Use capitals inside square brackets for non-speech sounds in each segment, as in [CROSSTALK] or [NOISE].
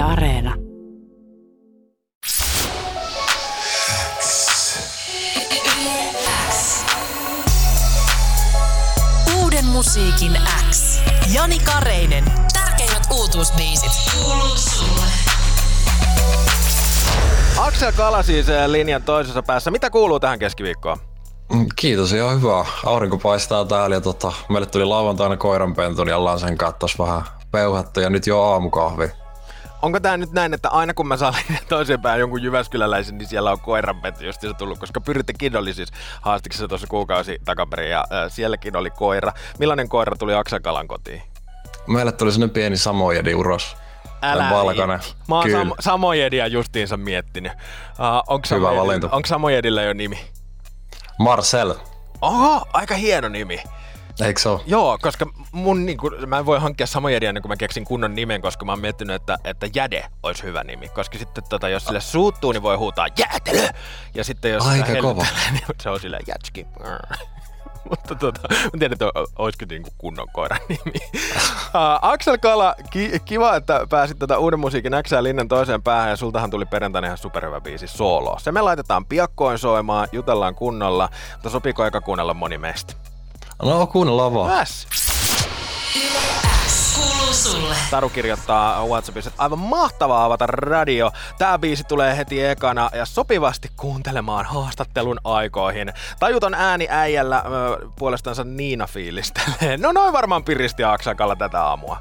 Yle Areena. Uuden musiikin X. Jani Kareinen. Tärkeimmät uutuusbiisit. Kuuluu sulle. Aksel Kala siis linjan toisessa päässä. Mitä kuuluu tähän keskiviikkoon? Mm, Kiitos, ihan hyvä. Aurinko paistaa täällä ja tota, meille tuli lauantaina koiranpentu, niin ollaan sen kattos vähän peuhattu ja nyt jo aamukahvi. Onko tämä nyt näin, että aina kun mä saan toiseen päähän jonkun Jyväskyläläisen, niin siellä on koiranpentu just se tullut, koska Pyrittekin oli siis haastiksessa tuossa kuukausi takaperin ja äh, sielläkin oli koira. Millainen koira tuli Aksel Kalan kotiin? Meille tuli sellainen pieni samojedi uros. Älä valkoinen. Mä oon Kyllä. Sam- Samojedia justiinsa miettinyt. Uh, onko Hyvä Samojedi- valinta. Onko Samojedilla jo nimi? Marcel, Oho, aika hieno nimi. Eikö se ole? Joo, koska mun niinku, mä en voi hankkia Samojedia ennen kuin mä keksin kunnon nimen, koska mä oon miettinyt, että, että Jäde olisi hyvä nimi. Koska sitten tota, jos sille suuttuu, niin voi huutaa Jäätelö! Ja sitten jos Aika kova. [LAUGHS] niin se on silleen Jätski. [LAUGHS] Mutta tota, mä tiedän, että olisiko niinku kunnon koiran nimi. [LAUGHS] uh, Aksel Kala, ki- kiva, että pääsit tätä uuden musiikin Äksää linnan toiseen päähän ja sultahan tuli perjantaina ihan superhyvä biisi Solo. Se me laitetaan piakkoin soimaan, jutellaan kunnolla, mutta sopiiko eka kuunnella moni meistä? No kuunnellaan vaan. Sulle. Taru kirjoittaa Whatsappissa, että aivan mahtavaa avata radio. Tää biisi tulee heti ekana ja sopivasti kuuntelemaan haastattelun aikoihin. Tajuton ääni äijällä ö, puolestansa Niina fiilistelee. No noin varmaan piristi Aksakalla tätä aamua.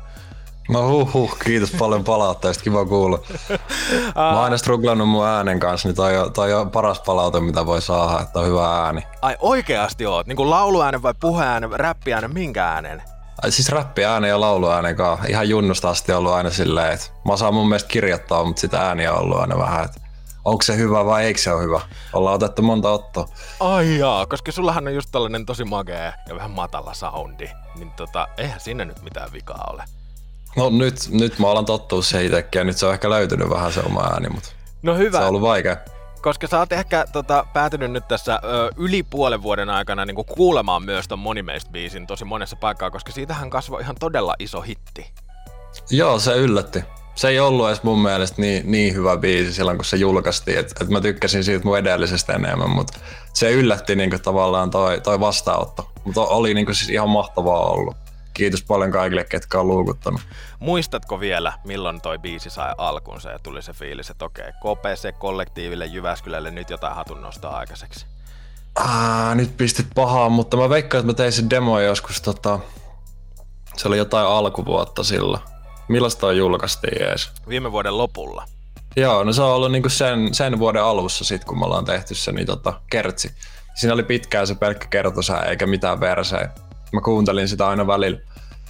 No huh, huh kiitos paljon palautteesta, kiva kuulla. [LAUGHS] Mä oon aina struglannut mun äänen kanssa, niin toi on, toi on paras palaute, mitä voi saada, että on hyvä ääni. Ai oikeasti oot? Niinku lauluäänen vai puheäänen, räppiäänen, minkä äänen? Ai siis räppiäänen ja lauluäänen kanssa. Ihan junnusta asti ollut aina silleen, että mä osaan mun mielestä kirjoittaa, mutta sitä ääniä on ollut aina vähän, että onko se hyvä vai eikö se ole hyvä. Ollaan otettu monta ottoa. Ai jaa, koska sullahan on just tällainen tosi makea ja vähän matala soundi. Niin tota, eihän sinne nyt mitään vikaa ole. No nyt, nyt mä alan tottua se itsekin ja nyt se on ehkä löytynyt vähän se oma ääni, mutta No hyvä. se on ollut vaikea. Koska sä oot ehkä tota, päätynyt nyt tässä ö, yli puolen vuoden aikana niin kuulemaan myös ton Monimeist biisin tosi monessa paikkaa, koska siitähän kasvoi ihan todella iso hitti. Joo, se yllätti. Se ei ollut edes mun mielestä niin, niin hyvä biisi silloin, kun se julkaistiin. Et, et mä tykkäsin siitä mun edellisestä enemmän, mutta se yllätti niinku tavallaan toi, toi vastaanotto. Mutta oli niinku siis ihan mahtavaa ollut. Kiitos paljon kaikille, ketkä on luukuttanut. Muistatko vielä, milloin toi biisi sai alkunsa ja tuli se fiilis, että okei, KPC kollektiiville Jyväskylälle nyt jotain hatun nostaa aikaiseksi? Ah, nyt pistit pahaa, mutta mä veikkaan, että mä tein sen demo joskus tota... Se oli jotain alkuvuotta silloin. Millaista toi julkaistiin ees? Viime vuoden lopulla. Joo, no se on ollut niinku sen, sen vuoden alussa sit, kun me ollaan tehty se, niin tota, kertsi. Siinä oli pitkään se pelkkä kertosää, eikä mitään versejä. Mä kuuntelin sitä aina välillä.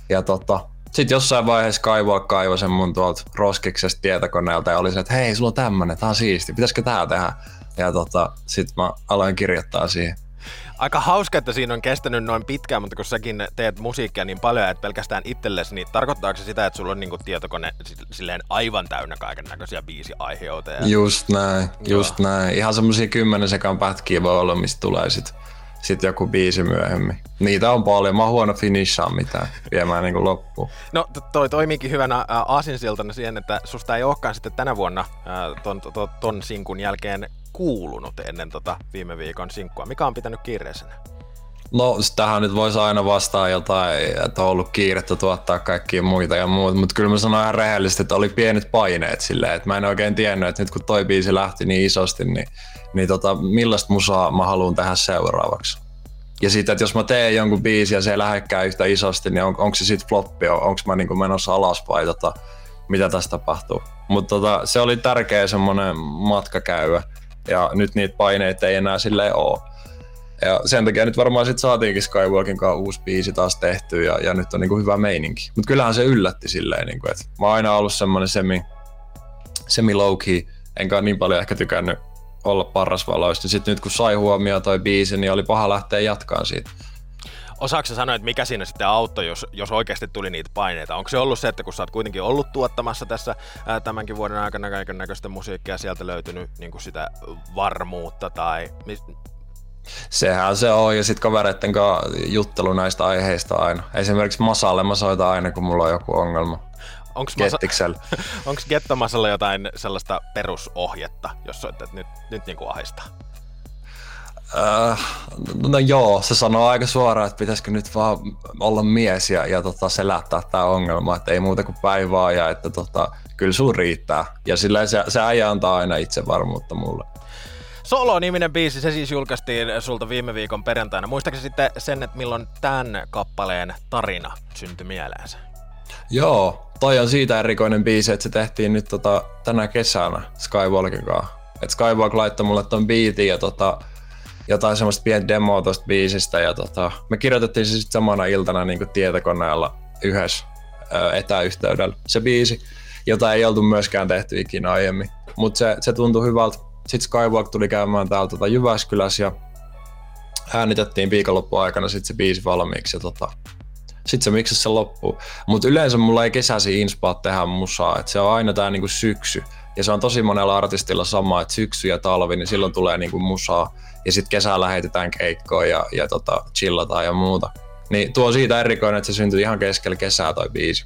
Ja tota, sitten jossain vaiheessa kaivoa kaivo sen mun tuolta roskiksesta tietokoneelta ja oli se, että hei, sulla on tämmönen, tää on siisti, pitäisikö tää tehdä? Ja tota, sit mä aloin kirjoittaa siihen. Aika hauska, että siinä on kestänyt noin pitkään, mutta kun säkin teet musiikkia niin paljon, että pelkästään itsellesi, niin tarkoittaako se sitä, että sulla on niinku tietokone si- silleen aivan täynnä kaiken näköisiä biisiaiheita? Ja... Just näin, just näin. Ihan semmosia kymmenen sekan pätkiä voi olla, mistä tulee sit, sit joku biisi myöhemmin. Niitä on paljon. Mä oon huono finishaa mitään viemään niinku loppuun. No to- toi toimiikin hyvänä aasinsiltana siihen, että susta ei olekaan sitten tänä vuonna ton, ton, ton sinkun jälkeen kuulunut ennen tota viime viikon sinkkua. Mikä on pitänyt kiireisenä? No, tähän nyt voisi aina vastaa jotain, että on ollut kiirettä tuottaa kaikkia muita ja muuta, mutta kyllä mä sanon ihan rehellisesti, että oli pienet paineet silleen, että mä en oikein tiennyt, että nyt kun toi biisi lähti niin isosti, niin, niin tota, millaista musaa mä haluan tehdä seuraavaksi. Ja sitten, että jos mä teen jonkun biisin ja se ei lähdekään yhtä isosti, niin on, onko se sitten floppi, on, onko mä niinku menossa alas vai tota, mitä tässä tapahtuu. Mutta tota, se oli tärkeä semmoinen matka käydä ja nyt niitä paineita ei enää silleen ole. Ja sen takia nyt varmaan sit saatiinkin Skywalkin kanssa uusi biisi taas tehty ja, ja nyt on niinku hyvä meininki. Mutta kyllähän se yllätti silleen, niinku, että mä oon aina ollut semmoinen semi, semi low key, enkä niin paljon ehkä tykännyt olla parrasvaloista. Sitten nyt kun sai huomioon toi biisi, niin oli paha lähteä jatkaan siitä. Osaatko sanoa, että mikä siinä sitten auttoi, jos, jos oikeasti tuli niitä paineita? Onko se ollut se, että kun sä oot kuitenkin ollut tuottamassa tässä ää, tämänkin vuoden aikana kaiken näköistä musiikkia, sieltä löytynyt niin kuin sitä varmuutta tai... Mis... Sehän se on, ja sitten kavereitten kanssa juttelu näistä aiheista aina. Esimerkiksi Masalle mä soitan aina, kun mulla on joku ongelma. Onko [LAUGHS] Onko Gettomasalla jotain sellaista perusohjetta, jos soittaa, että nyt, nyt niin kuin ahistaa? Uh, no joo, se sanoo aika suoraan, että pitäisikö nyt vaan olla mies ja, ja tota, selättää tämä ongelma, että ei muuta kuin päivää ja että tota, kyllä sun riittää. Ja sillä se, se äijä antaa aina itsevarmuutta mulle. Solo-niminen biisi, se siis julkaistiin sulta viime viikon perjantaina. Muistaakseni sitten sen, että milloin tämän kappaleen tarina syntyi mieleensä? Joo, toi on siitä erikoinen biisi, että se tehtiin nyt tota, tänä kesänä Skywalkin kanssa. Et Skywalk laittoi mulle ton biitin ja tota, jotain semmoista pientä demoa tosta biisistä ja tota, me kirjoitettiin se sitten samana iltana niin tietokoneella yhdessä ö, etäyhteydellä se biisi, jota ei oltu myöskään tehty ikinä aiemmin. Mutta se, se tuntui hyvältä. Sitten Skywalk tuli käymään täällä tota Jyväskylässä ja äänitettiin viikonloppuaikana sitten se biisi valmiiksi ja tota, sitten se miksi se loppuu. Mutta yleensä mulla ei kesäsi inspaa tehdä musaa, että se on aina tää niinku syksy. Ja se on tosi monella artistilla sama, että syksy ja talvi, niin silloin tulee niinku musaa. Ja sitten kesällä lähetetään keikkoa ja, ja tota, chillataan ja muuta. Niin tuo siitä erikoinen, että se syntyi ihan keskellä kesää toi biisi.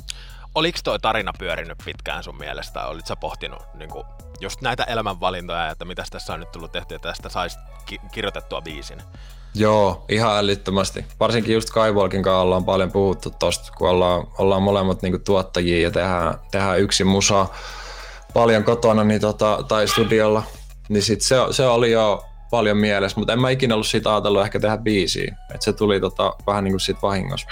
Oliko toi tarina pyörinyt pitkään sun mielestä? Olit sä pohtinut niin kuin, just näitä elämänvalintoja, että mitä tässä on nyt tullut tehty, että tästä saisi ki- kirjoitettua biisin? Joo, ihan älyttömästi. Varsinkin just Skywalkin kanssa ollaan paljon puhuttu tosta, kun ollaan, ollaan molemmat niinku tuottajia ja tehdään, tehdään yksi musa paljon kotona niin tota, tai studiolla. Niin sit se, se oli jo paljon mielessä, mutta en mä ikinä ollut siitä ajatellut ehkä tehdä biisiä. Et se tuli tota, vähän niin kuin siitä vahingossa.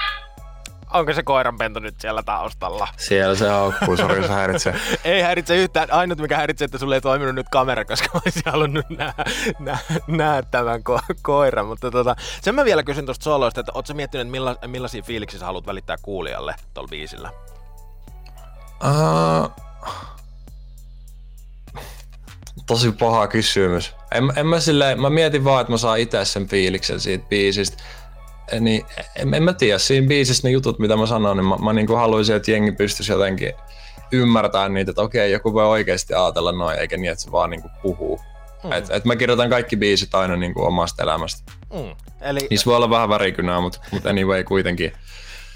Onko se koiranpentu nyt siellä taustalla? Siellä se haukkuu, sori se häiritsee. [LAUGHS] ei häiritse yhtään. Ainut mikä häiritsee, että sulle ei toiminut nyt kamera, koska mä olisin halunnut nähdä, nähdä, nähdä tämän ko- koiran. Mutta tota, sen mä vielä kysyn tuosta soloista, että ootko miettinyt, että milla, millaisia fiiliksiä sä haluat välittää kuulijalle tuolla biisillä? Uh, tosi paha kysymys. En, en mä, silleen, mä mietin vaan, että mä saan itse sen fiiliksen siitä biisistä. Niin, en, en mä tiedä, siinä biisissä ne jutut, mitä mä sanon, niin mä, mä niin haluaisin, että jengi pystyisi jotenkin ymmärtämään niitä, että okei, joku voi oikeasti ajatella noin, eikä niin, että se vaan niin puhuu. Mm. Et, et mä kirjoitan kaikki biisit aina niin kuin omasta elämästä. Mm. Eli... Niissä voi olla vähän värikynää, mutta, mutta anyway kuitenkin.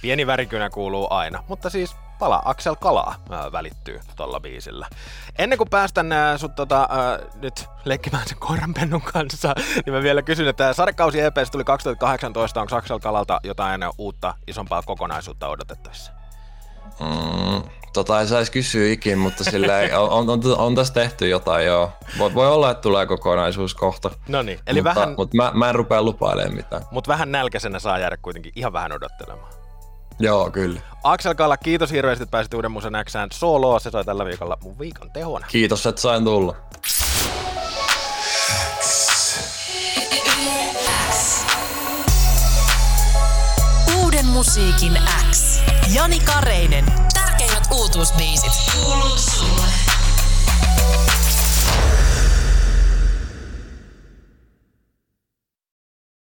Pieni värikynä kuuluu aina, mutta siis pala Axel Kalaa ää, välittyy tuolla biisillä. Ennen kuin päästän ää, sut tota, ää, nyt leikkimään sen koiranpennun kanssa, [LAUGHS] niin mä vielä kysyn, että sarjakausi EPS tuli 2018, onko Axel Kalalta jotain uutta, isompaa kokonaisuutta odotettavissa? Mm, tota ei saisi kysyä ikin, mutta silleen, [LAUGHS] on, on, on, on, tässä tehty jotain joo. Voi, voi olla, että tulee kokonaisuus kohta. No niin, eli mutta, vähän... Mutta mä, mä en rupea lupailemaan mitään. Mutta vähän nälkäisenä saa jäädä kuitenkin ihan vähän odottelemaan. Joo, kyllä. Aksel Kalla, kiitos hirveästi, että pääsit Uuden Musen Xään soloa. Se soi tällä viikolla mun viikon tehona. Kiitos, että sain tulla. Uuden musiikin X. Jani Kareinen. Tärkeimmät uutuusbiisit. Kuuluu sulle.